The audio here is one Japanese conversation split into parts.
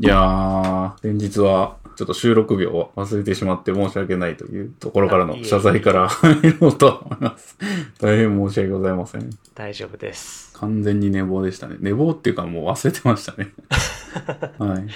いやー、先日はちょっと収録日を忘れてしまって申し訳ないというところからの謝罪から入ろうと思います。大変申し訳ございません。大丈夫です。完全に寝坊でしたね。寝坊っていうかもう忘れてましたね。はい。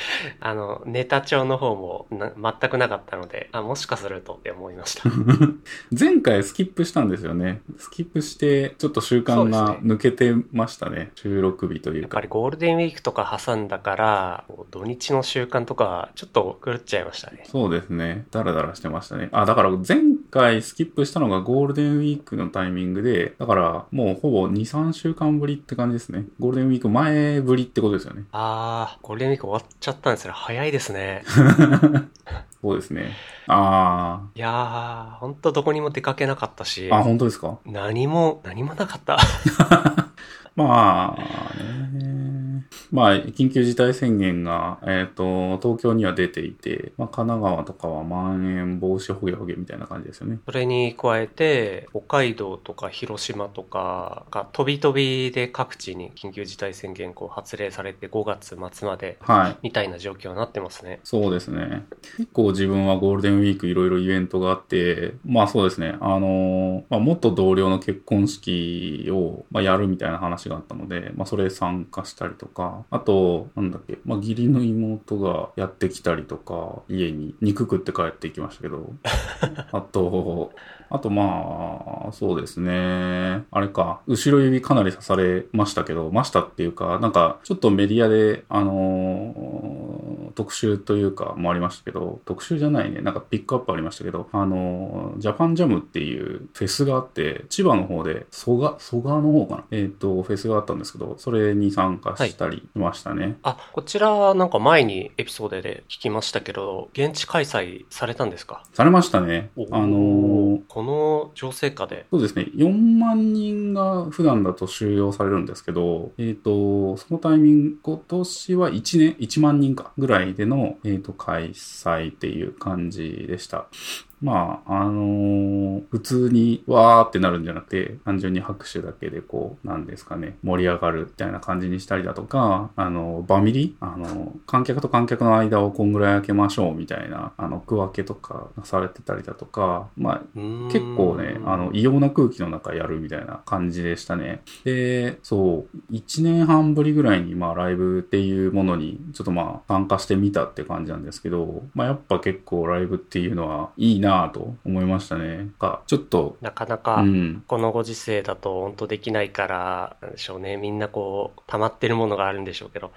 あの、ネタ帳の方もな全くなかったので、あ、もしかするとって思いました。前回スキップしたんですよね。スキップして、ちょっと習慣が抜けてましたね。収録日というかやっぱり。ゴールデンウィークとか挟んだから、土日の習慣とか、ちょっと狂っちゃいましたね。そうですね。ダラダラしてましたね。あ、だから前回スキップしたのがゴールデンウィークのタイミングで、だからもうほぼ2、3週間ぶりって感じですね。ゴールデンウィーク前ぶりってことですよね。あー、ゴールデンウィーク終わっちゃったんですね。早いですね。そうですね。あいやー、ほんとどこにも出かけなかったしー。、あ、本当ですか？何も、何もなかった。まあね。まあ、緊急事態宣言が、えっ、と、東京には出ていて、まあ、神奈川とかはまん延防止ほげほげみたいな感じですよね。それに加えて、北海道とか広島とかが飛び飛びで各地に緊急事態宣言こう発令されて5月末まではい。みたいな状況になってますね。そうですね。結構自分はゴールデンウィークいろいろイベントがあって、まあそうですね。あの、まあ元同僚の結婚式を、まあ、やるみたいな話があったので、まあそれ参加したりとか、あと、なんだっけ、まあ義理の妹がやってきたりとか、家に肉食って帰っていきましたけど、あと、あとまあ、そうですね。あれか、後ろ指かなり刺されましたけど、ましたっていうか、なんか、ちょっとメディアで、あのー特集というかもありましたけど、特集じゃないね、なんかピックアップありましたけど、あのージャパンジャムっていうフェスがあって、千葉の方で、蘇我、蘇我の方かなえっ、と、フェスがあったんですけど、それに参加したりしましたね。あ、こちらなんか前にエピソードで聞きましたけど、現地開催されたんですか？されましたね。あのーこの調整下で。そうですね。4万人が普段だと収容されるんですけど、えっ、と、そのタイミング、今年は1年、1万人かぐらいでの、えっ、と、開催っていう感じでした。まあ、あのー普通にわーってなるんじゃなくて、単純に拍手だけでこう、なんですかね、盛り上がるみたいな感じにしたりだとか、あの、バミリ？あの、観客と観客の間をこんぐらい開けましょうみたいな、あの、区分けとかされてたりだとか、まあ、結構ね、あの、異様な空気の中やるみたいな感じでしたね。で、そう、1年半ぶりぐらいに、まあ、ライブっていうものに、ちょっとまあ、参加してみたって感じなんですけど、まあ、やっぱ結構ライブっていうのはいいなぁと思いましたね。か、ちょっと、なかなうか、ん、このご時世だと本当できないから、なんでしょうね。みんなこう、溜まってるものがあるんでしょうけど。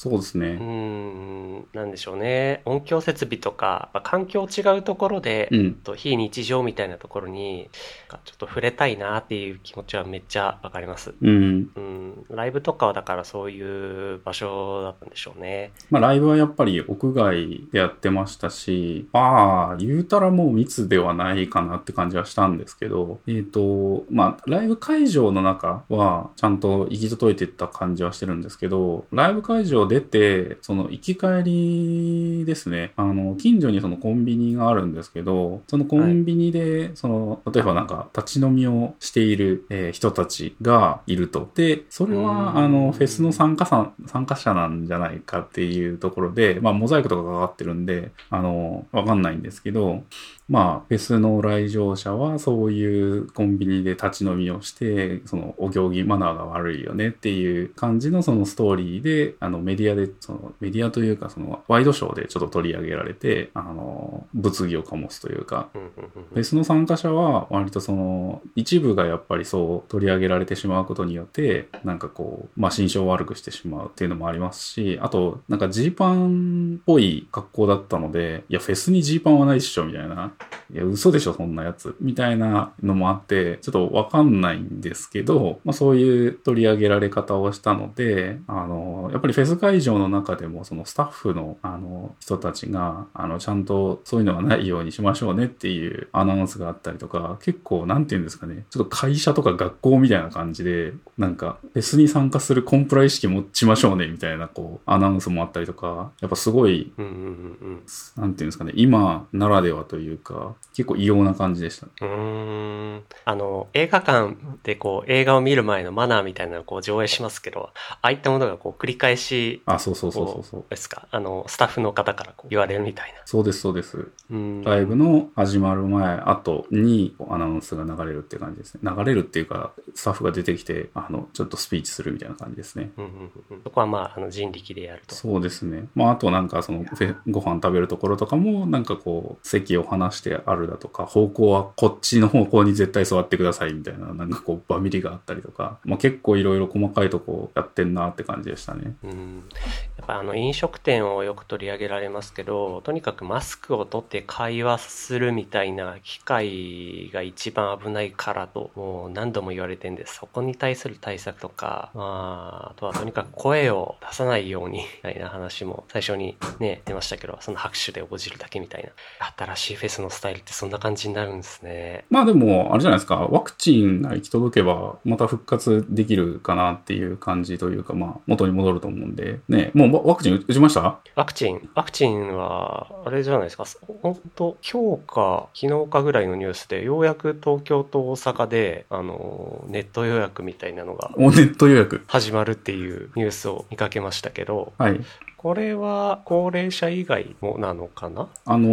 そうですね。うーん、なんでしょうね。音響設備とか、まあ環境違うところで、うん。と非日常みたいなところに、ちょっと触れたいなっていう気持ちはめっちゃわかります。うん。うん、ライブとかはだからそういう場所だったんでしょうね。まあ、ライブはやっぱり屋外でやってましたし、まあ、言うたらもう密ではないかなって感じはしたんですけど、えっ、と、まあ、ライブ会場の中はちゃんと行き届いてった感じはしてるんですけど、ライブ会場出て、その行き帰りですね、あの、近所にそのコンビニがあるんですけど、そのコンビニで、その、例えばなんか立ち飲みをしている、えー人たちがいると。で、それうは、ん。あの、フェスの参加さん、参加者なんじゃないかっていうところで、まあ、モザイクとかがかかってるんで、あの、わかんないんですけど、まあ、フェスの来場者はそういうコンビニで立ち飲みをして、そのお行儀マナーが悪いよねっていう感じのそのストーリーで、あのメディアで、そのメディアというかそのワイドショーでちょっと取り上げられて、あの、物議を醸すというか、フェスの参加者は割とその一部がやっぱりそう取り上げられてしまうことによってなんかこうまあ心象を悪くしてしまうっていうのもありますしあとなんかジーパンっぽい格好だったのでいやフェスにジーパンはないっしょみたいないや嘘でしょそんなやつ。みたいなのもあってちょっとわかんないんですけど、まあ、そういう取り上げられ方をしたのであのやっぱりフェス会場の中でもそのスタッフのあの人たちがあのちゃんとそういうのがないようにしましょうねっていうアナウンスがあったりとか結構なんて言うんですかねちょっと会社とか学校みたいな感じでなんかフェスに参加するコンプラ意識持ちましょうねみたいなこうアナウンスもあったりとかやっぱすごいうんうんうんうん。なんていうんですかね今ならではというか結構異様な感じでしたうーんあの、映画館でこう、映画を見る前のマナーみたいなのをこう上映しますけど、ああいったものがこう繰り返し話あ、そうそうそうそうそう。ですか？あの、スタッフの方からこう言われるみたいな。そうです、そうです。うん。ライブの始まる前、後にアナウンスが流れるっていう感じですね。流れるっていうか、スタッフが出てきて、あの、ちょっとスピーチするみたいな感じですね。うんうんうん、そこはまあ、あの人力でやると。そうですね。まあ、あとなんかその、ぜご飯食べるところとかも、なんかこう、席を離してあるだとか、方向はこっちの方向に絶対座ってくださいみたいな、なんかこう、バミリがあったりとか、まあ結構いろいろ細かいとこやってんなって感じでしたね。うん、やっぱあの飲食店をよく取り上げられますけどとにかくマスクを取って会話するみたいな機会が一番危ないからともう何度も言われてんでそこに対する対策とか、まあ、あとはとにかく声を出さないようにみたいな話も最初にね出ましたけどその拍手で応じるだけみたいな新しいフェスのスタイルってそんな感じになるんですね。まあでも、あれじゃないですか、ワクチンが行き届けば、また復活できるかなっていう感じというか、まあ、元に戻ると思うんで、ね、もうワワクチン打ちました？ワクチン、ワクチンは、あれじゃないですか、本当今日か、昨日かぐらいのニュースで、ようやく東京と大阪で、あの、ネット予約みたいなのがおネット予約。始まるっていうニュースを見かけましたけど、はい。これは高齢者以外もなのかな？あの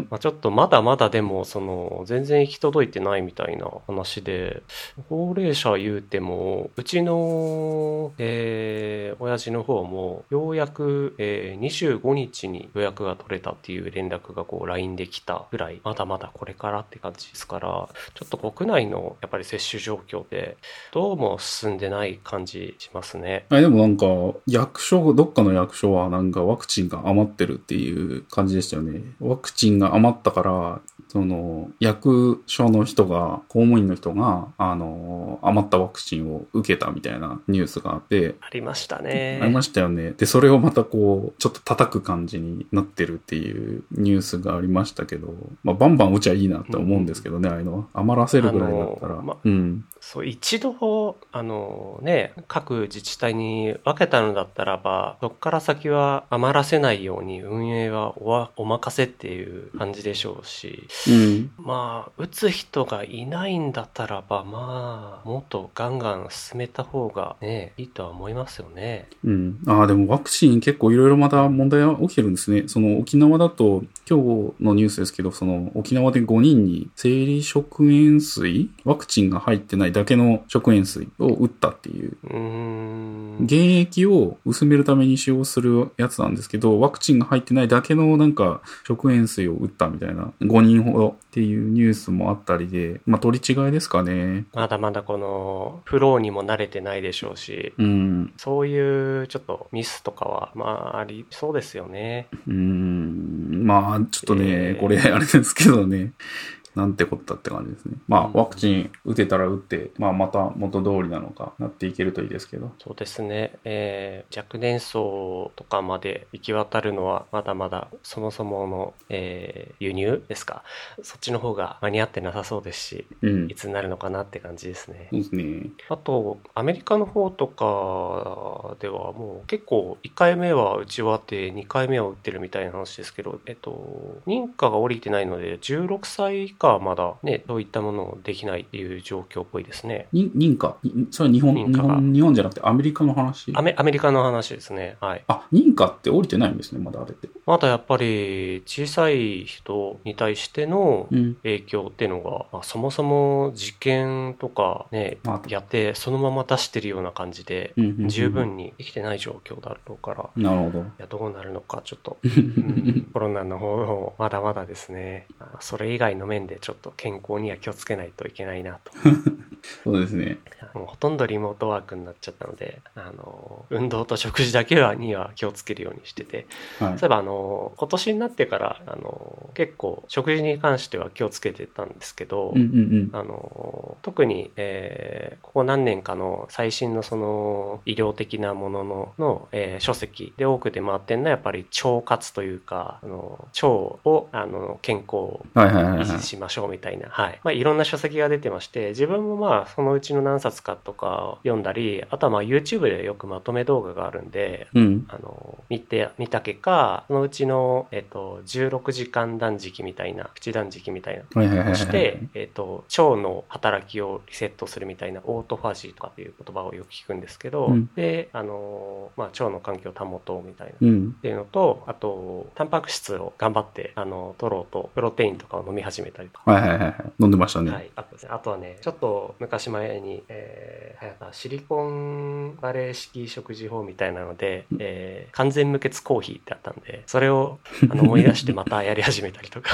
ーまあ、ちょっとまだまだでも、その、全然行き届いてないみたいな話で、高齢者言うても、うちの、えー、親父の方も、ようやく、えー、25日に予約が取れたっていう連絡がこう LINE できたぐらい、まだまだこれからって感じですから、ちょっと国内のやっぱり接種状況で、どうも進んでない感じしますね。あでもなんか、役所、どっかの役所はなんかワクチンが余ってるっていう感じでしたよね。ワクチンが余ったから、その、役所の人が、公務員の人が、あの、余ったワクチンを受けたみたいなニュースがあって、ありましたね。ありましたよね。で、それをまたこう、ちょっと叩く感じになってるっていうニュースがありましたけど、まあ、バンバン打ちゃいいなって思うんですけどね、ああいうのは。余らせるぐらいだったら。まうん。そう、一度、あのね、各自治体に分けたのだったらば、そこから先は余らせないように運営はおわお任せっていう感じでしょうし、うん。まあ、打つ人がいないんだったらば、まあ、もっとガンガン進めた方がね、いいとは思いますよね。うん。ああ、でもワクチン結構いろいろまた問題が起きてるんですね。その沖縄だと、今日のニュースですけど、その沖縄で5人に生理食塩水ワクチンが入ってないだけの食塩水を打ったっていう。原液を薄めるために使用するやつなんですけど、ワクチンが入ってないだけのなんか食塩水を打ったみたいな5人ほどっていうニュースもあったりで、まあ取り違いですかね。まだまだこの、フローにも慣れてないでしょうし、うん。そういうちょっとミスとかは、まあ、ありそうですよね。うーん。まあ、ちょっとね、えーこれあれですけどね。なんてことだって感じですね。まあ、うんワクチン打てたら打って、まあ、また元通りなのかなっていけるといいですけど。そうですね。えー若年層とかまで行き渡るのは、まだまだそもそもの、えー輸入ですか。そっちの方が間に合ってなさそうですし、うんい。つになるのかなって感じですねそ。うですね。あと、アメリカの方とかではもう結構1回目は打ち終わって2回目は打ってるみたいな話ですけど、えっと、認可が下りてないので16歳以下はまだね、そういったものをできないっていう状況っぽいですね。に認可？にそれは日本、日認可が本、日本じゃなくてアメリカの話？アメアメリカの話ですね。はい。あ、認可って降りてないんですね、まだあれって。まだやっぱり小さい人に対してのうん。影響っていうのが、まあ、そもそも実験とかね、まあやってそのまま出してるような感じで、うんうんうん十分にできてない状況だろうから、なるほど。いや、どうなるのか、ちょっと、うんコロナの方もまだまだですね。あそれ以外の面でちょっと健康には気をつけないといけないなと。そうですね。もうほとんどリモートワークになっちゃったので、あの、運動と食事だけはには気をつけるようにしてて、はいそういえばあの、今年になってから、あの、結構食事に関しては気をつけてたんですけど、うんうんあの特に、えーここ何年かの最新のその医療的なもののの、えー書籍で多く出回ってるのはやっぱり腸活というかあの腸をあの健康を維持。しましょうみたいな、はいまあ、いろんな書籍が出てまして自分もままあ、そのうちの何冊かとか読んだり、あとはまあ YouTube でよくまとめ動画があるんで、うん。あの、見て、見た結果、そのうちの、えっと、16時間断食みたいな、プチ断食みたいな。して、えっと、腸の働きをリセットするみたいな、オートファジーとかっていう言葉をよく聞くんですけど、うんで、あの、まあ、腸の環境を保とうみたいな。うん。っていうのと、あと、タンパク質を頑張って、あの、取ろうと、プロテインとかを飲み始めたりとか。はいはいはいはい。飲んでましたね。はい、あとね、あとはね、ちょっと昔前に、えー、流行ったシリコンバレー式食事法みたいなので、えー、完全無欠コーヒーってあったんで、それをあの思い出してまたやり始めたりとか、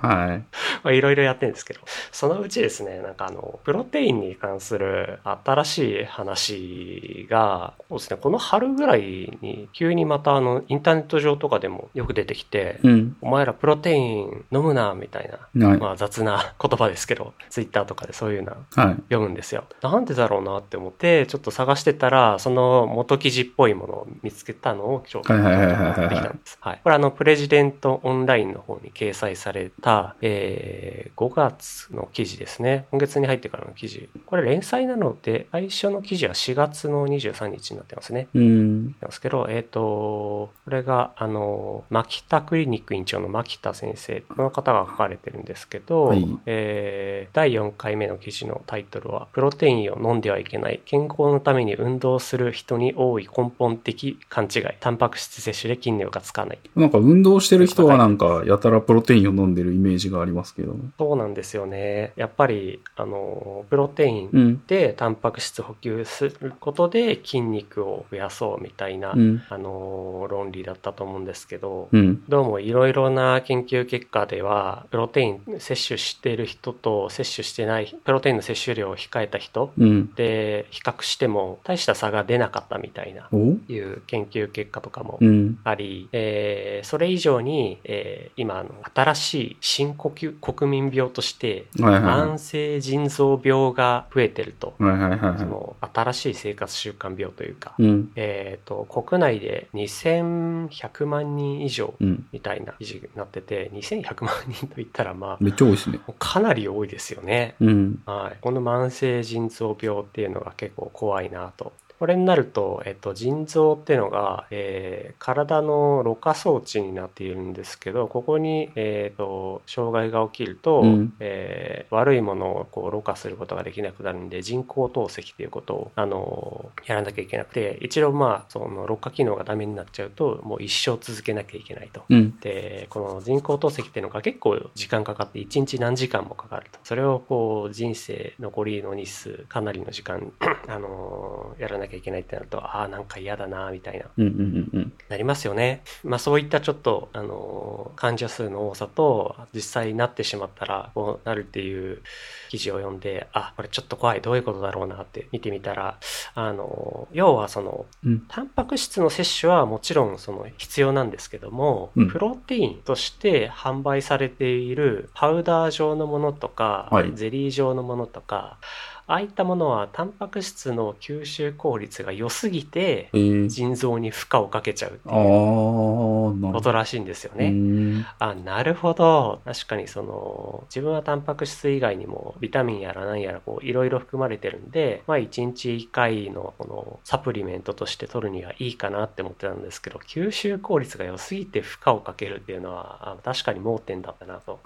はい。まあいろいろやってるんですけど、そのうちですね、なんかあの、プロテインに関する新しい話が、そうですね、この春ぐらいに急にまたあの、インターネット上とかでもよく出てきて、うん。お前らプロテイン飲むな、みたいな、はい。まあ雑な言葉ですけど、ツイッターとかでそういうのはい。読むんですよ。なんでだろうなって思って、ちょっと探してたら、その元記事っぽいものを見つけたのをちょっとはいはいはいはいはい持ってきたんです。はい。これあの、プレジデントオンラインの方に掲載された、えー、5月の記事ですね。今月に入ってからの記事。これ連載なので、最初の記事は4月の23日になってますね。うん。なんですけど、えっ、と、これが、あの、牧田クリニック院長の牧田先生、この方が書かれてるんですけど、はいえー第4回目の記事のタイトルは、プロテインを飲んではいけない、健康のために運動する人に多い根本的勘違い、タンパク質摂取で筋力がつかない。なんか運動してる人はなんか、やたらプロテインを飲んでるイメージがありますけども。そうなんですよね。やっぱり、あの、プロテインうん。でタンパク質補給することで筋肉を増やそうみたいな、うん。あの、論理だったと思うんですけど、うん。どうもいろいろな研究結果では、プロテイン摂取している人と摂取してない、プロテインの摂取量を控えた人うん。で比較しても大した差が出なかったみたいな、お？いう研究結果とかもうん。あり、えーそれ以上に、えー今あの、新しい新呼吸国民病として、慢性腎臓病が増えてると。そはの新しい生活習慣病というか。えっ、と、国内で2100万人以上うん。みたいな記事になってて、2100万人といったらまあ、多いですね。かなり多いですよね。うん。はい。この慢性腎臓病っていうのが結構怖いなと。これになると、えっと、腎臓っていうのが、えー体のろ過装置になっているんですけど、ここに、えっと、障害が起きると、うんえー悪いものをこう、ろ過することができなくなるんで、人工透析っていうことを、あのーやらなきゃいけなくて、一度まあ、その、ろ過機能がダメになっちゃうと、もう一生続けなきゃいけないと。うん。で、この人工透析っていうのが結構時間かかって、1日何時間もかかると。それをこう、人生残りの日数、かなりの時間、あのーやらなきゃいけないってなると、ああ、なんか嫌だな、みたいな、うんうんうんなりますよね。まあそういったちょっと、あのー患者数の多さと、実際なってしまったら、こうなるっていう記事を読んで、あ、これちょっと怖い、どういうことだろうなって見てみたら、あのー要はその、うん。タンパク質の摂取はもちろんその必要なんですけども、うんプロテインとして販売されているパウダー状のものとか、はいゼリー状のものとか、ああいったものはタンパク質の吸収効率が良すぎてえー。腎臓に負荷をかけちゃうっていう。ことらしいんですようね。ん。あ、なるほど。確かにその、自分はタンパク質以外にもビタミンやら何やらこういろいろ含まれてるんで、まあ1日1回のこのサプリメントとして取るにはいいかなって思ってたんですけど、吸収効率が良すぎて負荷をかけるっていうのはあ確かに盲点だったなと。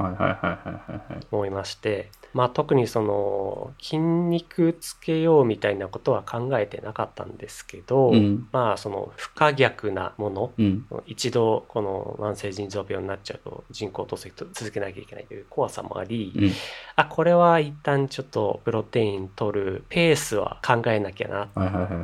思いまして、まあ特にその筋肉つけようみたいなことは考えてなかったんですけど、うんまあその不可逆なもの、うん。一度この慢性腎臓病になっちゃうと人工透析と続けなきゃいけないという怖さもあり、うん。あ、これは一旦ちょっとプロテイン取るペースは考えなきゃな。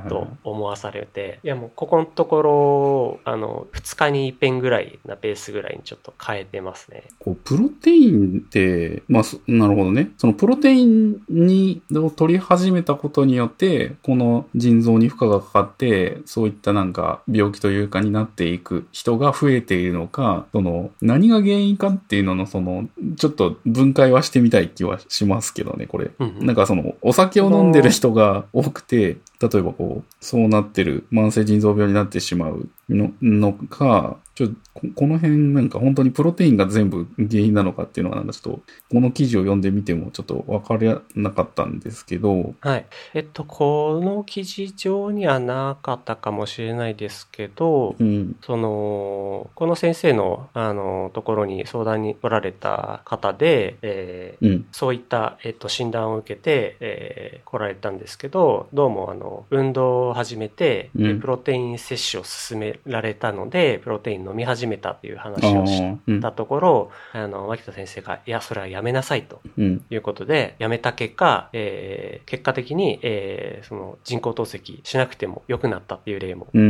と思わされて、いやもうここのところ、あの、2日に一遍ぐらいなペースぐらいにちょっと変えてますね。こう、プロテインって、まあ、そなるほどね。そのプロテインに、を取り始めたことによって、この腎臓に負荷がかかって、そういったなんか病気というかになっていく人が増えているのか、その、何が原因かっていうのの、その、ちょっと分解はしてみたい気はしますけどね、これ。うんうんなんかその、お酒を飲んでる人が多くて、例えばこう、そうなってる、慢性腎臓病になってしまうののか、ちょここの辺なんか本当にプロテインが全部原因なのかっていうのはなんかちょっと、この記事を読んでみてもちょっと分からなかったんですけど、はい。えっと、この記事上にはなかったかもしれないですけど、うん、その、この先生の、あの、ところに相談に来られた方で、えーうん、そういった、えっと、診断を受けて、えー来られたんですけど、どうも、あの、運動を始めて、うんえープロテイン摂取を進められたので、プロテイン飲み始めたっていうあ話をしーうんたところ、あの、脇田先生が、いや、それはやめなさいと。うん、いうことで、やめた結果、えー結果的に、えーその人工透析しなくても良くなったっていう例もうー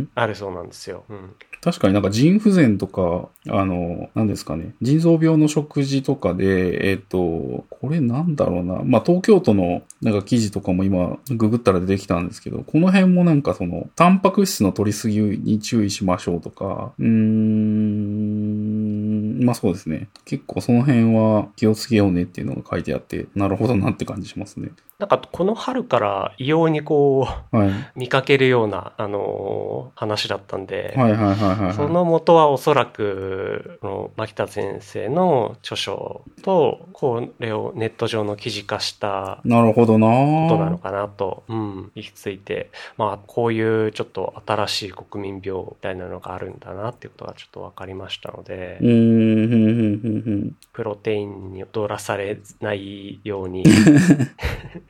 ん。あるそうなんですよ。うん。確かになんか腎不全とか、あの、何ですかね、腎臓病の食事とかで、えっ、と、これなんだろうな、まあ、東京都のなんか記事とかも今、ググっったら出てきたんですけど、この辺もなんかその、タンパク質の取りすぎに注意しましょうとか、うーん、まあそうですね。結構その辺は気をつけようねっていうのが書いてあって、なるほどなって感じしますね。なんか、この春から異様にこう、はい。見かけるような、あのー話だったんで。その元はおそらく、この牧田先生の著書と、これをネット上の記事化したなるほどなことなのかなと、うん、行き着いて、まあ、こういうちょっと新しい国民病みたいなのがあるんだなっていうことがちょっと分かりましたので。プロテインに踊らされないように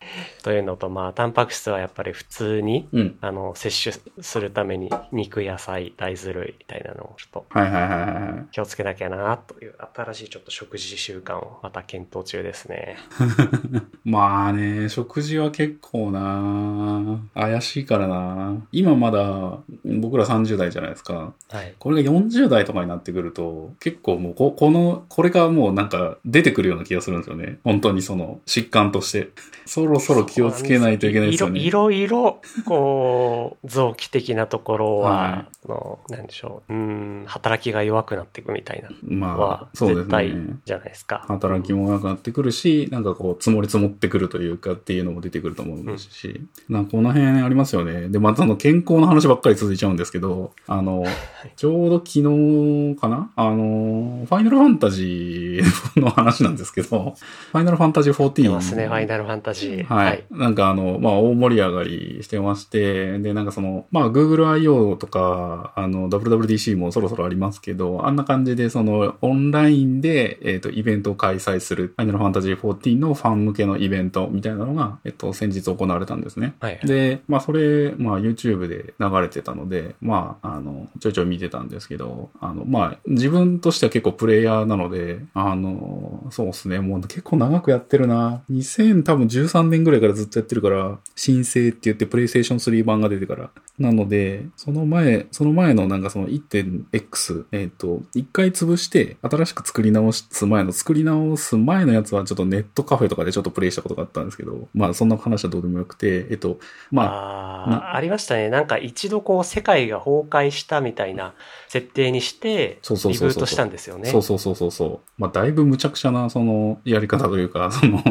というのと、まあ、タンパク質はやっぱり普通に、うん。あの、摂取するために肉、野菜、大豆類みたいなのをちょっと。気をつけなきゃなという新しいちょっと食事習慣をまた検討中ですね。まあね、食事は結構な怪しいからな今まだ僕ら30代じゃないですか。はい。これが40代とかになってくると、結構もうこ、この、これがもうなんか出てくるような気がするんですよね。本当にその疾患として。そろそろ気をつけないといけないですよね。いろいろ、こう、臓器的なところは、はあの、なんでしょう、うん、働きが弱くなっていくみたいなまあ、、そうですね。じゃないですか。働きもなくなってくるし、なんかこう、積もり積もってくるというかっていうのも出てくると思うし、なんかこの辺ありますよね。で、またあの、健康の話ばっかり続いちゃうんですけど、あの、ちょうど昨日かな？あの、ファイナルファンタジーの話なんですけど、ファイナルファンタジー14。いますね、ファイナルファンタジー。はい。なんかあの、まあ、大盛り上がりしてまして、で、なんかその、まあ、Google I.O. とか、あの、WWDC もそろそろありますけど、あんな感じで、その、オンラインで、えっ、と、イベントを開催する、Final Fantasy XIV のファン向けのイベントみたいなのが、えっと、先日行われたんですね。はい。で、まあ、それ、まあ、YouTube で流れてたので、まあ、あの、ちょいちょい見てたんですけど、あの、まあ、自分としては結構プレイヤーなので、あの、そうですね、もう結構長くやってるな。2000多分13年ぐらいからずっとやってるから、申請って言って、プレイステーション3版が出てから。なので、その前、その前のなんかその 1.x、えっ、と、一回潰して、新しく作り直す前の、作り直す前のやつはちょっとネットカフェとかでちょっとプレイしたことがあったんですけど、まあそんな話はどうでもよくて、えっと、まあ、ああ、ありましたね。なんか一度こう世界が崩壊したみたいな設定にして、リブートしたんですよね。そうそうそうそうそう。まあ、だいぶ無茶苦茶な、その、やり方というか、その、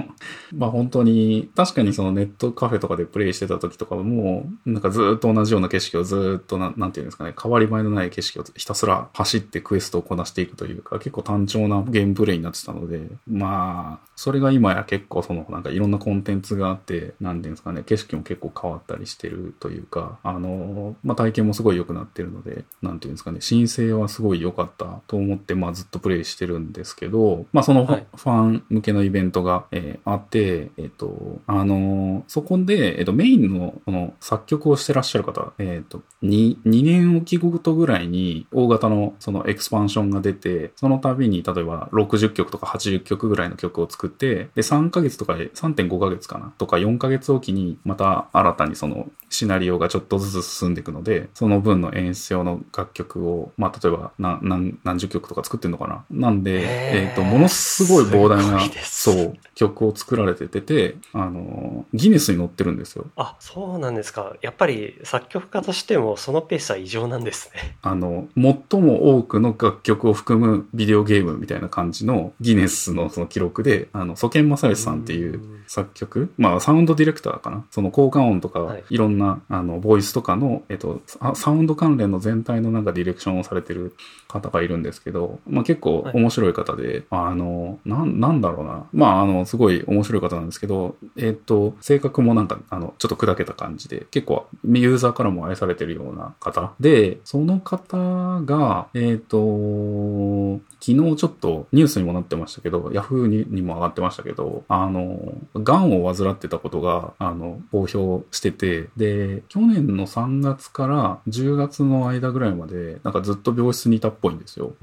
まあ本当に、確かにそのネットカフェとかでプレイしてた時とかも、なんかずっと同じような景色をずっとな、なんていうんですかね、変わり映えのない景色をひたすら走ってクエストをこなしていくというか、結構単調なゲームプレイになってたので、まあ、それが今や結構その、なんかいろんなコンテンツがあって、なんていうんですかね、景色も結構変わったりしてるというか、あの、まあ体験もすごい良くなってるので、なんていうんですかね、申請はすごい良かったと思って、まあずっとプレイしてるんですけど、まあそのファ,、ン向けのイベントが、えーあって、えっ、と、あのそこで、えっ、と、メインの、この作曲をしてらっしゃる方、えっ、と、2、2年おきごとぐらいに大型のそのエクスパンションが出て、その度に例えば60曲とか80曲ぐらいの曲を作って、で、3ヶ月とかで、3.5ヶ月かなとか4ヶ月おきにまた新たにそのシナリオがちょっとずつ進んでいくので、その分の演出用の楽曲を、まあ、例えば何、何、何十曲とか作ってんのかな。なんで、えっ、と、ものすごい膨大なそう、曲を作られててて、あの、ギネスに載ってるんですよ。あ、そうなんですか。やっぱり作曲家としてもそのペースは異常なんですね。あの、最も多くの楽曲を含むビデオゲームみたいな感じのギネスのその記録で、あの、ソケン・マサヨシさんっていう、ん作曲、まあサウンドディレクターかな？その効果音とか、はいいろんな、あの、ボイスとかの、えっと、ササウンド関連の全体のなんかディレクションをされてる方がいるんですけど、まあ結構はい面白い方で、あの、なん、なんだろうな。まああの、すごい面白い方なんですけど、えっと、性格もなんか、あの、ちょっと砕けた感じで、結構ユーザーからも愛されてるような方で、その方が、えっと、昨日ちょっとニュースにもなってましたけど、ヤフーににも上がってましたけど、あの、癌を患ってたことが、あの、公表してて、で、去年の3月から10月の間ぐらいまで、なんかずっと病室にいたっぽいんですよ。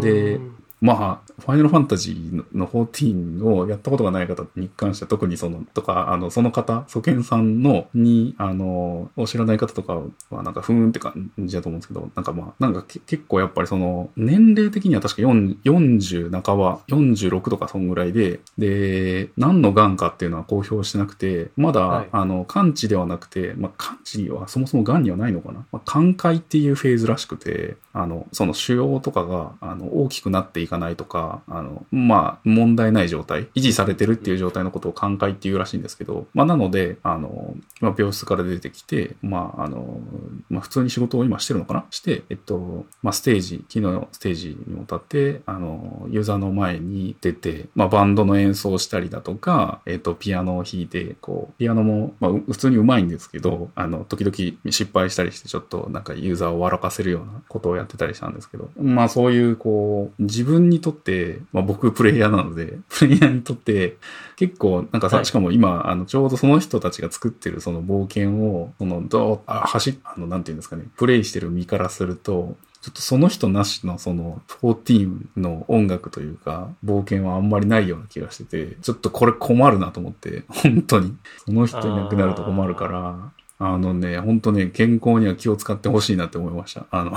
でまあ、ファイナルファンタジーの14をやったことがない方に関しては特にその、とか、あの、その方、ソケンさんの、に、あの、を知らない方とかはなんか、ふーんって感じだと思うんですけど、なんかまあ、なんかけ結構やっぱりその、年齢的には確か4 40半ば、46とかそんぐらいで、で、何の癌かっていうのは公表してなくて、まだ、はいあの、完治ではなくて、まあ、完治はそもそも癌にはないのかな。まあ、寛解っていうフェーズらしくて、あの、その腫瘍とかが、あの、大きくなっていかないとか、あの、まあ、問題ない状態、維持されてるっていう状態のことを寛解っていうらしいんですけど、まあ、なので、あの、まあ、病室から出てきて、まあ、あの、まあ、普通に仕事を今してるのかな？して、えっと、まあ、ステージ、昨日のステージにも立って、あの、ユーザーの前に出て、まあ、バンドの演奏したりだとか、えっと、ピアノを弾いて、こう、ピアノも、まあ、普通に上手いんですけど、あの、時々失敗したりして、ちょっとなんかユーザーを笑かせるようなことをやってたりしたんですけど、まあ、そういう、こう、自分にとって、まあ、僕プレイヤーなので、プレイヤーにとって、結構、なんかさ、はいしかも今、あの、ちょうどその人たちが作ってるその冒険を、その、どう、あ、走っ、あの、なんていうんですかね、プレイしてる身からすると、ちょっとその人なしのその14の音楽というか、冒険はあんまりないような気がしてて、ちょっとこれ困るなと思って、本当に。その人いなくなると困るから、あのね、本当ね、健康には気を使ってほしいなって思いました。あの、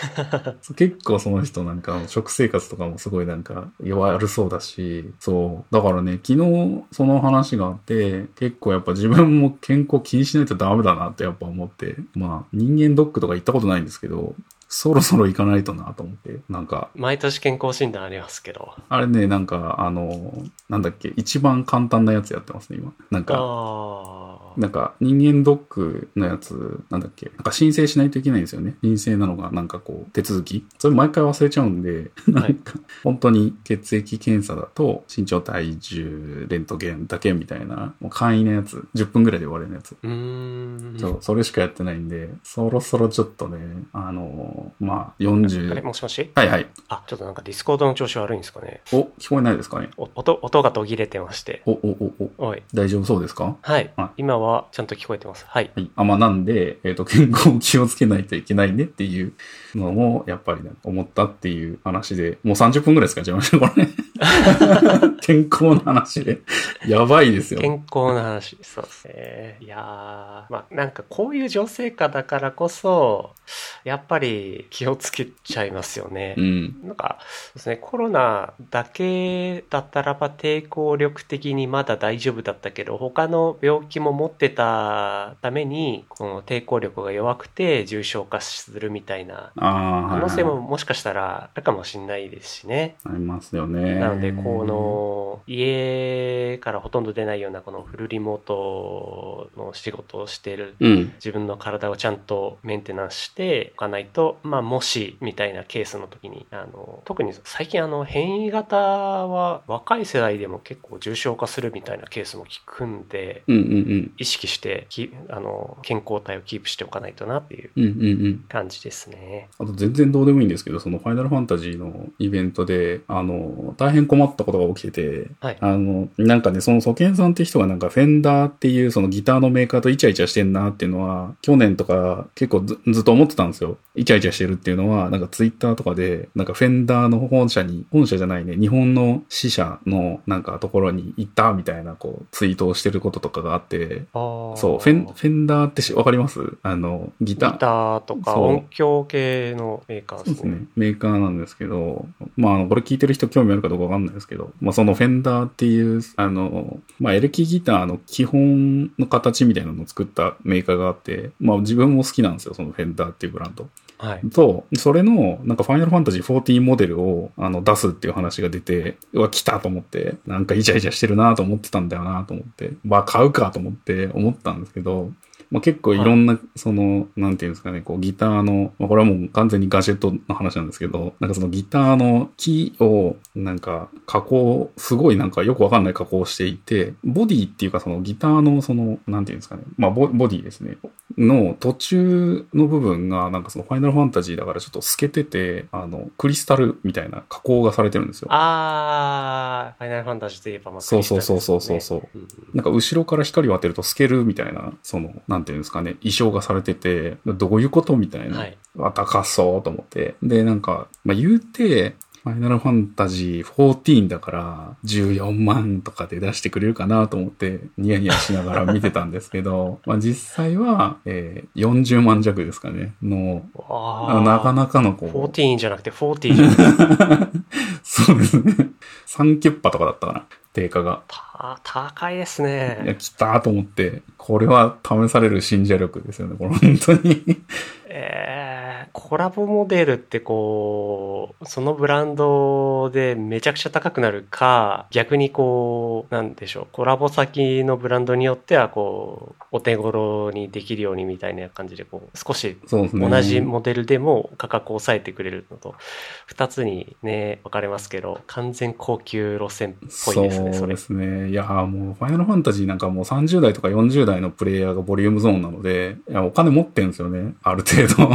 結構その人なんか食生活とかもすごいなんか悪そうだし、そう。だからね、昨日その話があって、結構やっぱ自分も健康気にしないとダメだなってやっぱ思って、まあ人間ドックとか行ったことないんですけど、そろそろ行かないとなと思って、なんか、毎年健康診断ありますけど。あれね、なんか、あの、なんだっけ、一番簡単なやつやってますね、今。なんか、ああ。なんか人間ドックのやつ、なんだっけ、なんか申請しないといけないんですよね。申請なのがなんかこう手続き。それ毎回忘れちゃうんで、なんか本当に血液検査だと身長体重レントゲンだけみたいな、もう簡易なやつ、10分ぐらいで終われるやつ。うーん。そう、それしかやってないんで、そろそろちょっとね、あのまああれ40、もしもし？はいはい。あ、ちょっとなんか Discord の調子悪いんですかね。お、聞こえないですかね？お音、音が途切れてまして。お、お、お、お、おい。大丈夫そうですか？はいあ。今はちゃんと聞こえてます。はい。はい。あ、まあ、なんで、えっ、と、健康を気をつけないといけないねっていうのも、やっぱりね、思ったっていう話で、もう30分ぐらい使っちゃいました、これね。健康の話で。やばいですよ。健康な話。そうですね。いやー、まあなんかこういう情勢下だからこそ、やっぱり気をつけちゃいますよね。うん。なんか、そうですね、コロナだけだったらば抵抗力的にまだ大丈夫だったけど、他の病気も持ってたために、この抵抗力が弱くて重症化するみたいな可能性ももしかしたらあるかもしれないですしね。ありますよね。なので、この、家からほとんど出ないようなこのフルリモートの仕事をしているうん。自分の体をちゃんとメンテナンスしておかないと、まあ、もしみたいなケースの時にあの特に最近あの変異型は若い世代でも結構重症化するみたいなケースも聞くんでうんうんうん。意識してきあの健康体をキープしておかないとなっていううんうんうん。感じですね。あと全然どうでもいいんですけど、そのファイナルファンタジーのイベントで、あの、大変困ったことが起きてて、はいあの、なんかね、そのソケンさんって人がなんかフェンダーっていうそのギターのメーカーとイチャイチャしてんなっていうのは、去年とか結構ずずっと思ってたんですよ。イチャイチャしてるっていうのは、なんかツイッターとかで、なんかフェンダーの本社に、本社じゃないね、日本の支社のなんかところに行ったみたいなこう、ツイートをしてることとかがあって、そう、フェン、フェンダーってしわかります？あの、ギター。ギターとか音響系のメーカーでね。そうですすね。メーカーなんですけど、まあこれ聞いてる人興味あるかどうかわかんないですけど、まあそのフェンダーっていう、あの、まあエレキギターの基本の形みたいなのを作ったメーカーがあって、まあ自分も好きなんですよ、そのフェンダーっていうブランド。はい。と、それの、なんかファイナルファンタジー14モデルを、あの、出すっていう話が出て、うわ、来たと思って、なんかイチャイチャしてるなと思ってたんだよなと思って、まあ、買うかと思って思ったんですけど、まあ、結構いろんな、その、なんていうんですかね、こう、ギターの、まあ、これはもう完全にガジェットの話なんですけど、なんかそのギターの木を、なんか、加工、すごいなんかよくわかんない加工をしていて、ボディっていうかそのギターのその、なんていうんですかね、まあボ、ボディですね。の途中の部分が、なんかそのファイナルファンタジーだからちょっと透けてて、あの、クリスタルみたいな加工がされてるんですよ。あー、ファイナルファンタジーといえばまあそうそうそうそうそうそう。なんか後ろから光を当てると透けるみたいな、その、なんていうんですかね、衣装がされてて、どういうことみたいな。はい。あ、高そうと思って。で、なんか、まあ、言うて、ファイナルファンタジー14だから、14万とかで出してくれるかなと思って、ニヤニヤしながら見てたんですけど、まあ実際は、えー40万弱ですかね、の、なかなかのこう、14じゃなくて40じゃない そうですね。3キュッパとかだったかな、定価が。た高いですいや、ね。来たと思って、これは試される信者力ですよね、これ本当に。えー、コラボモデルってこう、そのブランドでめちゃくちゃ高くなるか、逆にこう、なんでしょう、コラボ先のブランドによってはこう、お手頃にできるようにみたいな感じでこう、少し。同じモデルでも価格を抑えてくれるのと、二つにね、分かれますけど、完全高級路線っぽいですね、それそうで。すね。いやーもう、ファイナルファンタジーなんかもう30代とか40代のプレイヤーがボリュームゾーンなので、いや、お金持ってんですよね。ある程度。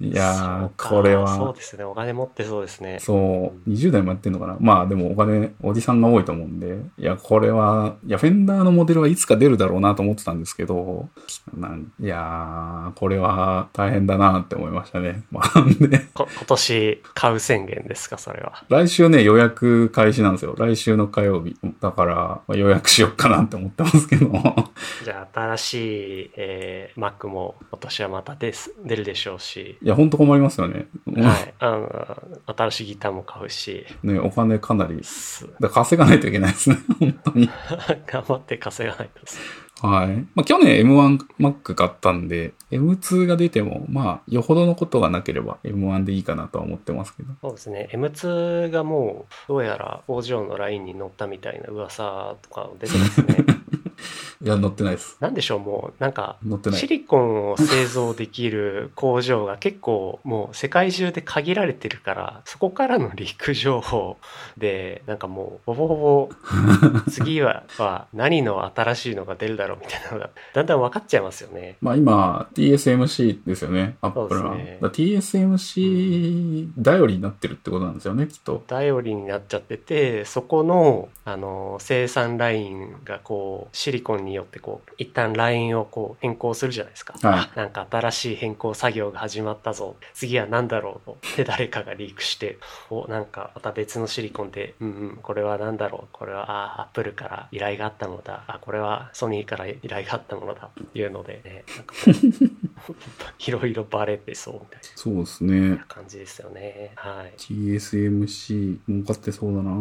いやーこれそうは、ですね、お金持ってそうですね。そう、20代もやってんのかな。まあでもお金、おじさんが多いと思うんで、いや、これは、いや、フェンダーのモデルはいつか出るだろうなと思ってたんですけど、なんいやー、これは大変だなって思いましたね。まあ、で、こ今年買う宣言ですか、それは。来週ね、予約開始なんですよ。来週の火曜日。だから、まあ予約しよっかなって思ってますけど。じゃあ、新しい、えー、Mac も今年はまたです出るでしょうし、いや、ほんと困りますよね。はい、あの、新しいギターも買うし、ね、お金かなり、すだ稼がないといけないですね。本当に。頑張って稼がないとです。はい。まあ、去年 M1Mac 買ったんで、M2 が出ても、まあ、よほどのことがなければ M1 でいいかなとは思ってますけど。そうですね、M2 がもう、どうやら工場のラインに乗ったみたいな噂とか出てますね。いや、乗ってないです。なんでしょう、もう、なんか、シ。リコンを製造できる工場が結構もう世界中で限られてるから、そこからのリーク情報で、なんかもう、ほぼほぼ、次はは何の新しいのが出るだろうみたいなのが、だんだん分かっちゃいますよね。まあ今、TSMC ですよね、アップルは。ね TSMC 頼りになってるってことなんですよね、きっと。頼りになっちゃってて、そこの、あの、生産ラインがこう、シリコンによってこう、一旦ラインをこう、変更するじゃないですか。はいあなんか新しい変更作業が始まったぞ。次は何だろうと。で、誰かがリークして、お、なんかまた別のシリコンで、うんうん、これは何だろう。これは、あ、アップルから依頼があったものだ。あ、これはソニーから依頼があったものだ。っていうので、ね、なんか いろいろバレてそうみたいそうですねな。感じですよね。はい。TSMC 儲かってそうだな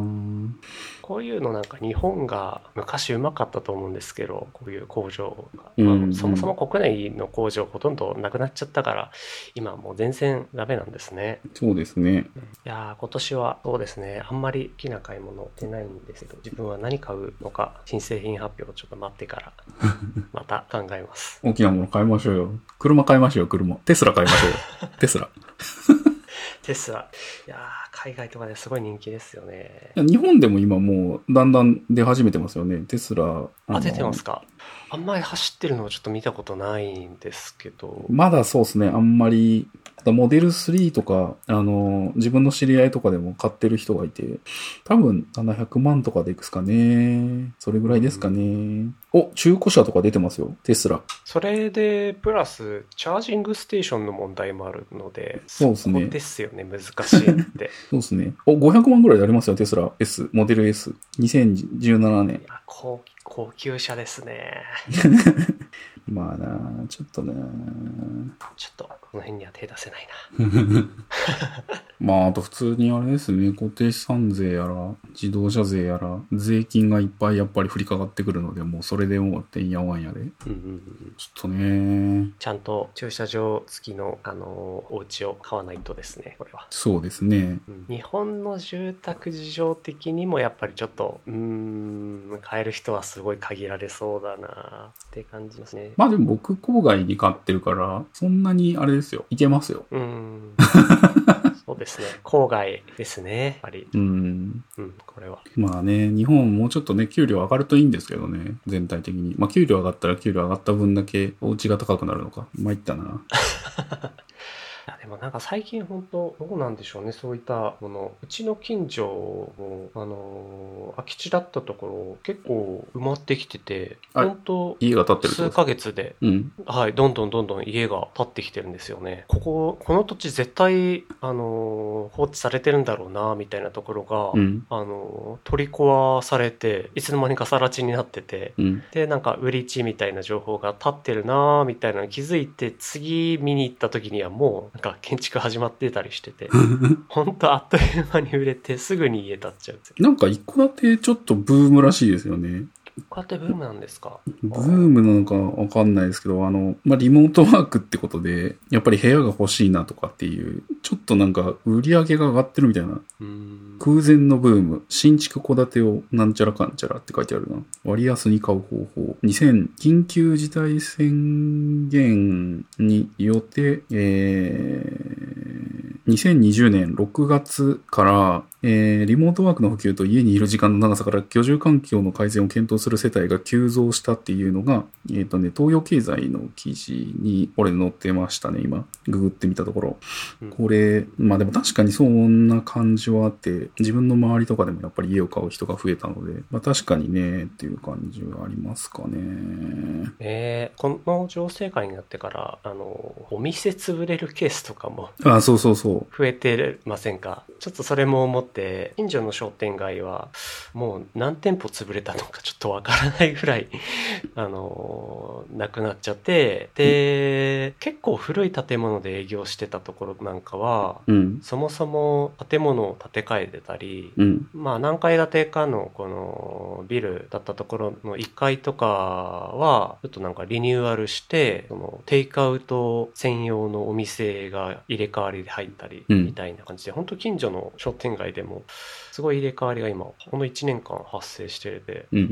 こういうのなんか日本が昔うまかったと思うんですけど、こういう工場が。うんうんそもそも国内の工場ほとんどなくなっちゃったから、今はもう全然ダメなんですね。そうですね。いやー今年はそうですね、あんまり大きな買い物出ないんですけど、自分は何買うのか、新製品発表をちょっと待ってから、また考えます。大きなもの買いましょうよ。車買いましょうよ、車。テスラ買いましょうよ。テスラ。テスラ、いやー海外とかですごい人気ですよね日本でも今もうだんだん出始めてますよね。テスラ。あ、の出てますか？あんまり走ってるのをちょっと見たことないんですけど、まだそうですね。あんまり、モデル3とか、あの、自分の知り合いとかでも買ってる人がいて、多分700万とかでいくすかね。それぐらいですかね。お、中古車とか出てますよ。テスラ。それで、プラス、チャージングステーションの問題もあるので、そうですねこですよね、難しいって。そうですね。お、500万ぐらいでありますよ、テスラ S。モデル S。2017年高高級車ですね。まあなちょっとなちょっと、この辺には手出せないな。まあ、あと普通にあれですね、固定資産税やら、自動車税やら、税金がいっぱいやっぱり降りかかってくるので、もうそれでもうてんやわんやで。うんうんうん。ちょっとね、ちゃんと駐車場付きの、あのーお家を買わないとですね、これは。そうですね。うん日本の住宅事情的にもやっぱりちょっと、うーん、買える人はすごい限られそうだなって感じますね。まあでも僕郊外に買ってるから、そんなにあれですよ。いけますよ。うーん。そうですね。郊外ですね。やっぱり。うん。うん、これは。まあね、日本もうちょっとね、給料上がるといいんですけどね、全体的に。まあ給料上がったら給料上がった分だけお家が高くなるのか。参ったな。でもなんか最近本当どうなんでしょうねそういったものうちの近所もあのー空き地だったところ結構埋まってきててあ本当家が建ってる数ヶ月でうん。はいどんどんどんどん家が建ってきてるんですよねこここの土地絶対あのー放置されてるんだろうなみたいなところが、うん。あのー取り壊されていつの間にか更地になっててうん。でなんか売り地みたいな情報が立ってるなーみたいなのに気づいて次見に行った時にはもうなんか建築始まってたりしててほんとあっという間に売れてすぐに家建っちゃうなんか一戸建てちょっとブームらしいですよね。こうやってブームなんですか？ブームなのかわかんないですけど、あの、まあ、リモートワークってことで、やっぱり部屋が欲しいなとかっていう、ちょっとなんか売り上げが上がってるみたいな、空前のブーム、新築戸建てをなんちゃらかんちゃらって書いてあるな。割安に買う方法。2000、緊急事態宣言によって、えー、2020年6月から、えーリモートワークの普及と家にいる時間の長さから居住環境の改善を検討する世帯が急増したっていうのが、えっ、とね、東洋経済の記事に、これ載ってましたね、今。ググってみたところ。うんこれ、まあでも確かにそんな感じはあって、自分の周りとかでもやっぱり家を買う人が増えたので、まあ確かにね、っていう感じはありますかね。えーこの情勢下になってからあのお店潰れるケースとかもあ、そうそうそう。増えてませんか？ちょっとそれも思って近所の商店街はもう何店舗潰れたのかちょっとわからないぐらい あのなくなっちゃってで結構古い建物で営業してたところなんかはうん。そもそも建物を建て替えてたりうん。まあ何階建てかのこのビルだったところの1階とかはちょっとなんかリニューアルしてそのテイクアウト専用のお店が入れ替わりで入ったりうんみたいな感じで、本当近所の商店街でもすごい入れ替わりが今この1年間発生しててうんうんう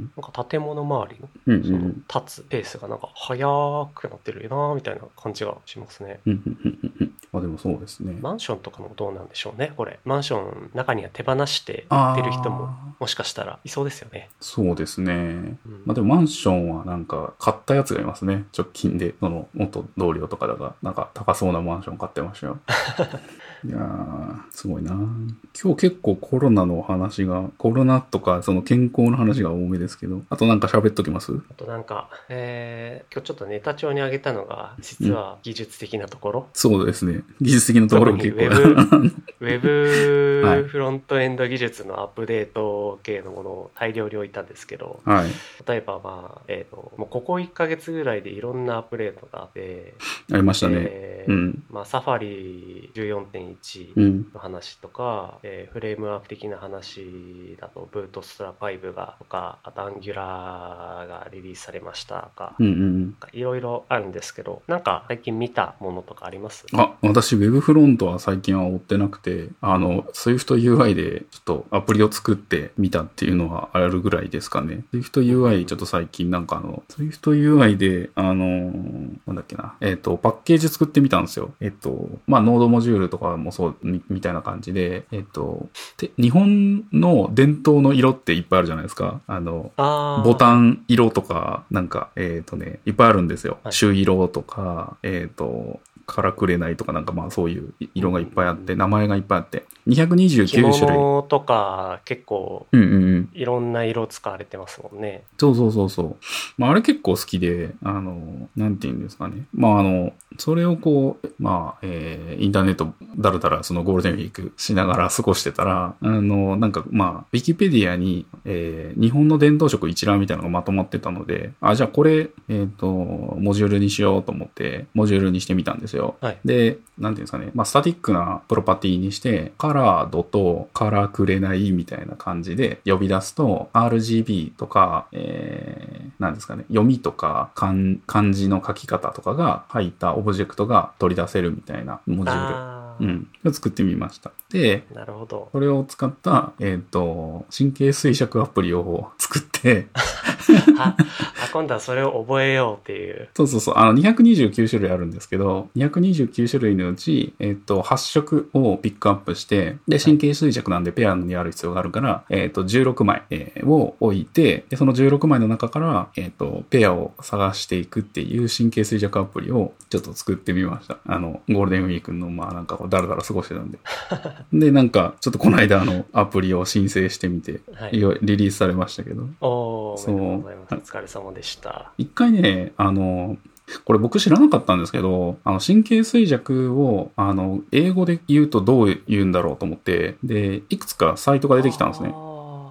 んなんか建物周りのうんうん。うんその立つペースがなんか速くなってるなみたいな感じがしますね。うんうんうんうん。まあでもそうですね。マンションとかもどうなんでしょうねこれマンション中には手放して売ってる人ももしかしたらいそうですよね。そうですね。うんまあでもマンションはなんか買ったやつがいますね。直近で。その元同僚とかだが、なんか高そうなマンション買ってましたよ。いやー、すごいな今日結構コロナの話が、コロナとかその健康の話が多めですけど、あとなんか喋っときます？あとなんか、えー今日ちょっとネタ帳にあげたのが、実は技術的なところ、そうですね。技術的なところも結構。ウェ ウェはいブフロントエンド技術のアップデート系のものを大量に置いたんですけど、はい。例えばまあ、えっ、と、もうここ1ヶ月ぐらいでいろんなアップデートがあって、ありましたね。えーうん。まあ、サファリ14.1、うん。の話とか、えーフレームワーク的な話だと、ブートストラ5がとか、あとアンギュラーがリリースされましたとかう、んうんいろいろあるんですけど、なんか最近見たものとかあります？うん。あ、私、Web フロントは最近は追ってなくて、あの、SwiftUI でちょっとアプリを作ってみたっていうのはあるぐらいですかね。SwiftUI ちょっと最近なんかあの、SwiftUI で、あの、なんだっけな、えっ、と、パッケージ作ってみたんですよ。えっ、と、まあ、ノードモジュールとかもそうみ、みたいな感じで、えっ、と、て日本の伝統の色っていっぱいあるじゃないですか。あの、あボタン。ン色とか、なんか、えっ、とね、いっぱいあるんですよ。はい朱色とか、えっ、と、からくれないとかなんかまあそういう色がいっぱいあって、名前がいっぱいあって、着229種類。物とか結構うんうんうん。いろんな色使われてますもんね。そうそうそうそう。まああれ結構好きで、あの、なんて言うんですかね。まああの、それをこう、まあ、えー、インターネットだらだらそのゴールデンウィークしながら過ごしてたら、あの、なんかまあ、ウィキペディアに、えー、日本の伝統色一覧みたいなのがまとまってたので、あ、じゃあこれ、えっ、と、モジュールにしようと思って、モジュールにしてみたんですですよ。はいで、なんていうんですかね、まあ、スタティックなプロパティにして、カラードとカラーくれないみたいな感じで呼び出すと、RGB とか、えー、なんですかね、読みとか漢漢字の書き方とかが入ったオブジェクトが取り出せるみたいなモジュール。うん。を作ってみました。で、なるほど。これを使った、えっ、と、神経衰弱アプリを作って、あ、あ今度はそれを覚えようっていう。そうそうそう。あの、229種類あるんですけど、229種類のうち、えっ、と、8色をピックアップして、で、神経衰弱なんでペアにある必要があるから、えっ、と、16枚、えーを置いて、で、その16枚の中から、えっ、と、ペアを探していくっていう神経衰弱アプリをちょっと作ってみました。あの、ゴールデンウィークの、まあなんかこう、だらだら過ごしてたんで。で、なんか、ちょっとこの間、あの、アプリを申請してみて、はい。よリリースされましたけど、そうお疲れ様でした。一回ね、あの、これ僕知らなかったんですけど、あの、神経衰弱を、あの、英語で言うとどう言うんだろうと思って、で、いくつかサイトが出てきたんですね。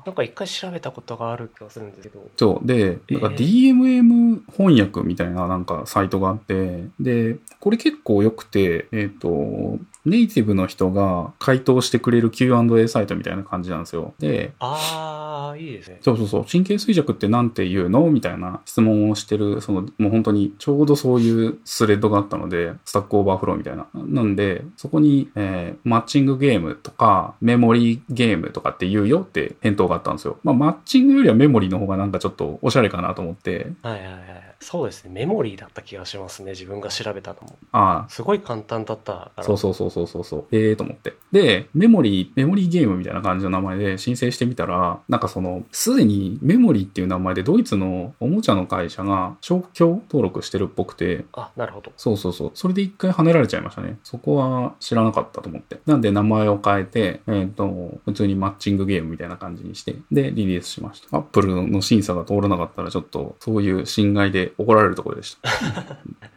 なんか一回調べたことがある気がするんですけど。そう。で、なんかえ DMM 翻訳みたいななんかサイトがあって、で、これ結構良くて、えっ、と、ネイティブの人が回答してくれる Q&A サイトみたいな感じなんですよ。で、ああ、いいですね。そうそうそう。神経衰弱ってなんて言うのみたいな質問をしてる、その、もう本当にちょうどそういうスレッドがあったので、 Stack Overflow みたいな。なんで、そこに、えーマッチングゲームとか、メモリーゲームとかって言うよって返答があったんですよ。まあ、マッチングよりはメモリーの方がなんかちょっとおしゃれかなと思って、はいはいはい。そうですね。メモリーだった気がしますね。自分が調べたのも。ああ、すごい簡単だった。そうそうそうそうそうそう。ええー、と思って。で、メモリー、メモリーゲームみたいな感じの名前で申請してみたら、なんかその、すでにメモリーっていう名前でドイツのおもちゃの会社が商標登録してるっぽくて、あ、なるほど。そうそうそう。それで一回跳ねられちゃいましたね。そこは知らなかったと思って。なんで名前を変えて、えっ、と、普通にマッチングゲームみたいな感じにして、で、リリースしました。アップルの審査が通らなかったら、ちょっと、そういう侵害で怒られるところでした。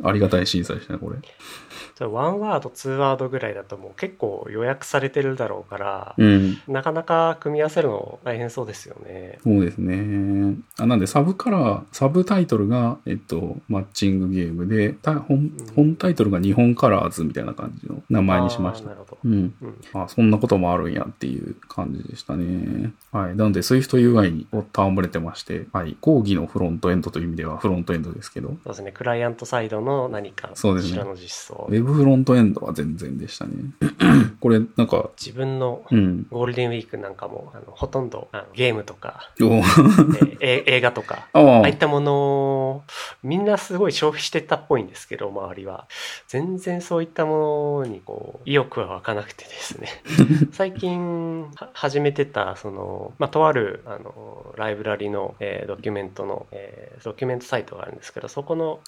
ありがたい審査でしたね、これ。じゃあワンワード、ツーワードぐらいだともう結構予約されてるだろうから、うん。なかなか組み合わせるの大変そうですよね。そうですね。あなんで、サブカラー、サブタイトルが、えっと、マッチングゲームで、た本本タイトルが日本カラーズみたいな感じの名前にしましたな。るほど。うん。うん。あ、そんなこともあるんやっていう感じでしたね。はい。なので、SwiftUI に戯れてまして、はい。講義のフロントエンドという意味ではフロントエンドですけど、そうですね。クライアントサイドの何か、そうですねこちらの実装ブフロントエンドは全然でしたね。これ、なんか、自分のうん。ゴールデンウィークなんかも、あのほとんどあのゲームとか、おえ 映画とか、ああいったものを、みんなすごい消費してたっぽいんですけど、周りは。全然そういったものに、こう、意欲は湧かなくてですね。最近、は始めてた、その、まあ、とある、あの、ライブラリの、えードキュメントの、えードキュメントサイトがあるんですけど、そこの。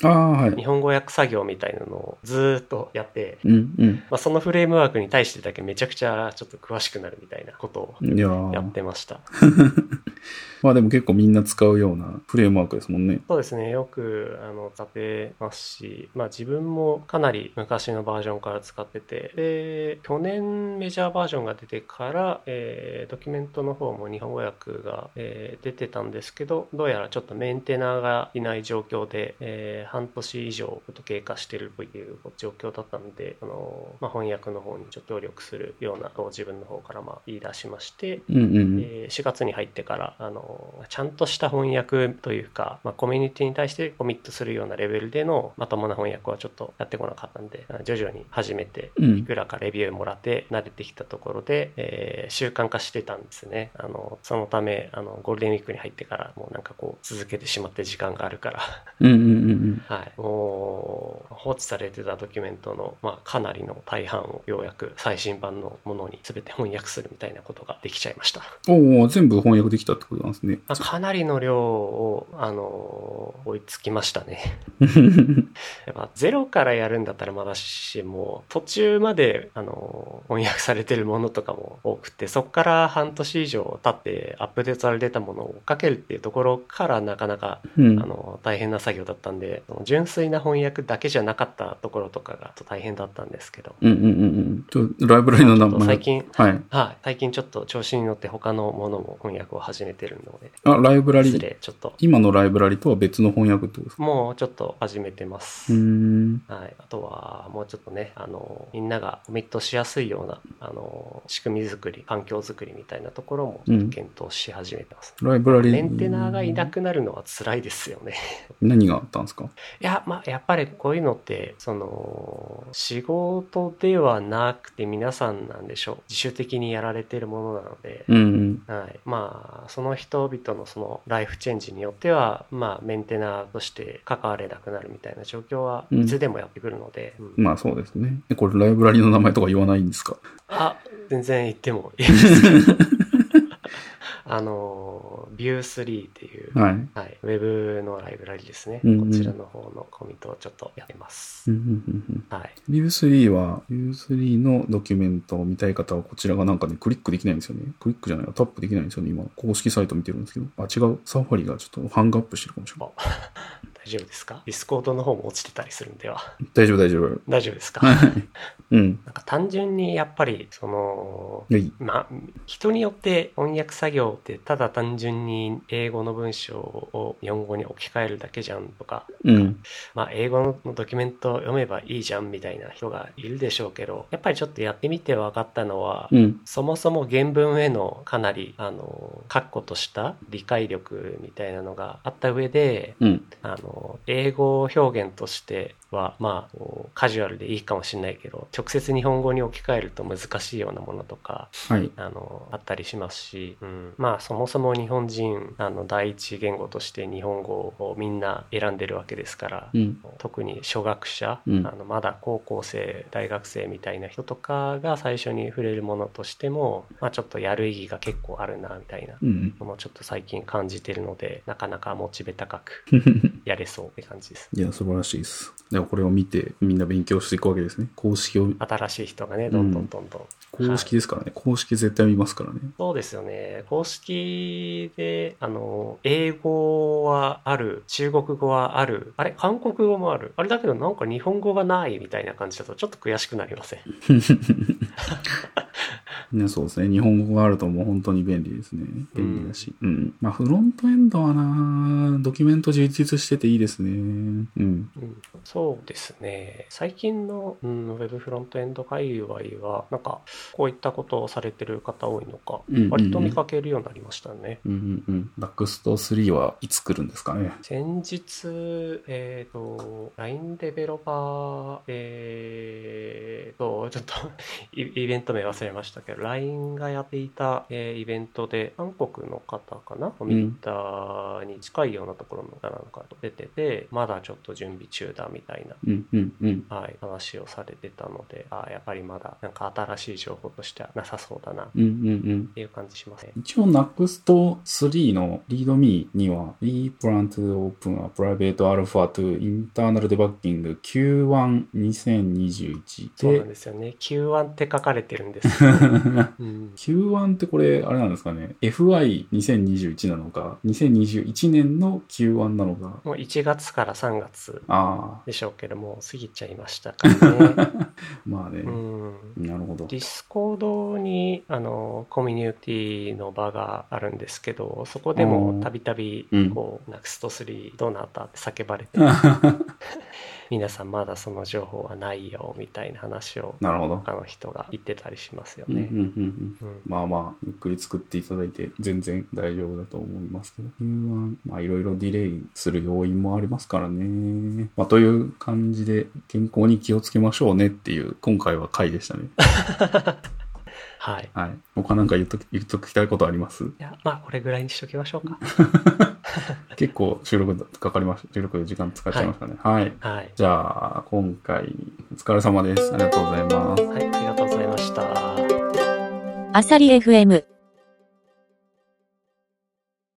日本語訳作業みたいなのをずーっとやって、うん、うん。まあ、そのフレームワークに対してだけめちゃくちゃちょっと詳しくなるみたいなことをいやってました。まあでも結構みんな使うようなフレームワークですもんね。そうですね。よく、あの、使ってますし、まあ自分もかなり昔のバージョンから使ってて、で、去年メジャーバージョンが出てから、えードキュメントの方も日本語訳が、えー出てたんですけど、どうやらちょっとメンテナーがいない状況で、えー半年以上と経過してるという状況だったので、あの、まあ翻訳の方にちょっと協力するような自分の方からまあ言い出しまして、うんうんうん。えー4月に入ってからあのちゃんとした翻訳というか、まあ、コミュニティに対してコミットするようなレベルでのまともな翻訳はちょっとやってこなかったんであ徐々に始めてうん。いくらかレビューもらって慣れてきたところで、えー習慣化してたんですね。あのそのためあのゴールデンウィークに入ってからもうなんかこう続けてしまって時間があるから。うんうんうんうん。はい、もう放置されてたドキュメントの、まあ、かなりの大半をようやく最新版のものに全て翻訳するみたいなことができちゃいました。おお全部翻訳できたってことなんですね。まあ、かなりの量を、あの追いつきましたね。やっぱゼロからやるんだったらまだしも途中まで、あの翻訳されてるものとかも多くてそこから半年以上経ってアップデートされてたものを追っかけるっていうところからなかなか、うんあの大変変な作業だったんで、純粋な翻訳だけじゃなかったところとかが大変だったんですけど、うんうんうんうん。ライブラリの名前。最近、はい。はい、最近ちょっと調子に乗って他のものも翻訳を始めてるあ、ライブラ失リ、礼ちょっと、今のライブラリとは別の翻訳ってことですか？もうちょっと始めてます。うーん。はい、あとは、もうちょっとね、あの、みんながコミットしやすいような、あの、仕組み作り、環境作りみたいなところもうん検討し始めてます。ライブラリ。メンテナーがいなくなるのは辛いですよね。何があったんですか？いや、まあ、やっぱりこういうのって、その、仕事ではなくて皆さんなんでしょう。自主的にやられてるものなので、うんうん。はい。まあ、その人々のそのライフチェンジによっては、まあ、メンテナーとして関われなくなるみたいな状況はうんいつでもやってくるので、うんまあそうですね。えこれライブラリの名前とか言わないんですか？あ、全然言ってもいいです。あの、View3 っていう、はい。うんはい、ウェブのライブラリですね。うんうんこちらの方のコミットをちょっとやってます。うんうんうんはい。View3 は、View3 のドキュメントを見たい方は、こちらがなんかね、クリックできないんですよね。クリックじゃないタップできないんですよね。今、公式サイト見てるんですけど。あ、違う。 Safari がちょっとハングアップしてるかもしれない。大丈夫ですか？ Discord の方も落ちてたりするんでは。大丈夫、大丈夫。大丈夫ですか？はい。うん。なんか単純にやっぱり、その、はい。まあ、人によって翻訳作業ってただ単純に英語の文章を日本語に置き換えるだけじゃんとか、うん。まあ、英語のドキュメントを読めばいいじゃんみたいな人がいるでしょうけど、やっぱりちょっとやってみて分かったのは、うん。そもそも原文へのかなり、あの、確固とした理解力みたいなのがあった上で、うん。あの、英語表現としては、まあ、カジュアルでいいかもしれないけど、直接日本語に置き換えると難しいようなものとか、はい。あの、あったりしますし、うん、まあ、そもそも日本人、あの、第一言語として日本語をみんな選んでるわけですから、うん。特に初学者、うんあのまだ高校生大学生みたいな人とかが最初に触れるものとしても、まあ、ちょっとやる意義が結構あるなみたいなうん。のもちょっと最近感じてるのでなかなかモチベ高く やれそうって感じですいや、素晴らしいです。では、これを見て、みんな勉強していくわけですね。公式を、新しい人がねどんどんどんどん、公式ですからね。公式絶対見ますからね。そうですよね。公式であの英語はある中国語はある。あれ韓国語もある。あれだけどなんか日本語がないみたいな感じだとちょっと悔しくなりません？ね、そうですね。日本語があるともう本当に便利ですね。便利だし。うん。まあ、フロントエンドはな、ドキュメント充実してていいですね。うん。うんそうですね。最近の、うん、ウェブフロントエンド界隈は、なんか、こういったことをされてる方多いのか、うんうんうん割と見かけるようになりましたね。うんうんうん。ダックスト3はいつ来るんですかね？先日、えっ、と、LINE デベロパー、えーと、ちょっとイ、イベント名忘れましたけど、LINE がやっていた、えーイベントで、韓国の方かな？コミッターに近いようなところの方なんかと出てて、まだちょっと準備中だみたいなうんうんうん。はい、話をされてたので、あやっぱりまだなんか新しい情報としてはなさそうだなっうんうんうん。ていう感じしますね。一応 NUXT3 の README には We plan to open a private alpha to internal debugging Q12021 そうなんで、ですよね。Q1 って書かれてるんです Q1 ってこれ、あれなん。ですかね。FY2021 なのか、2021年の Q1 なのか。もう1月から3月でしょうけども、過ぎちゃいましたからね。まあね。うん。なるほど。ディスコードにあのコミュニティの場があるん。ですけど、そこでもたびたびうん。こう、 Nuxt 3 どうなったって叫ばれて、皆さんまだその情報はないよみたいな話をなるほど。他の人が言ってたりしますよね。うんうんうんうんうんまあまあ、ゆっくり作っていただいて全然大丈夫だと思いますけど。Q1、まあいろいろディレイする要因もありますからね。まあという感じで健康に気をつけましょうねっていう今回は回でしたね。はい。はい。他なんか言っとき、言っときたいことあります？いや、まあ、これぐらいにしときましょうか。結構収録かかりました。収録で時間使っちゃいましたね。はい。はい。じゃあ、今回お疲れ様です。ありがとうございます。はい、ありがとうございました。アサリ FM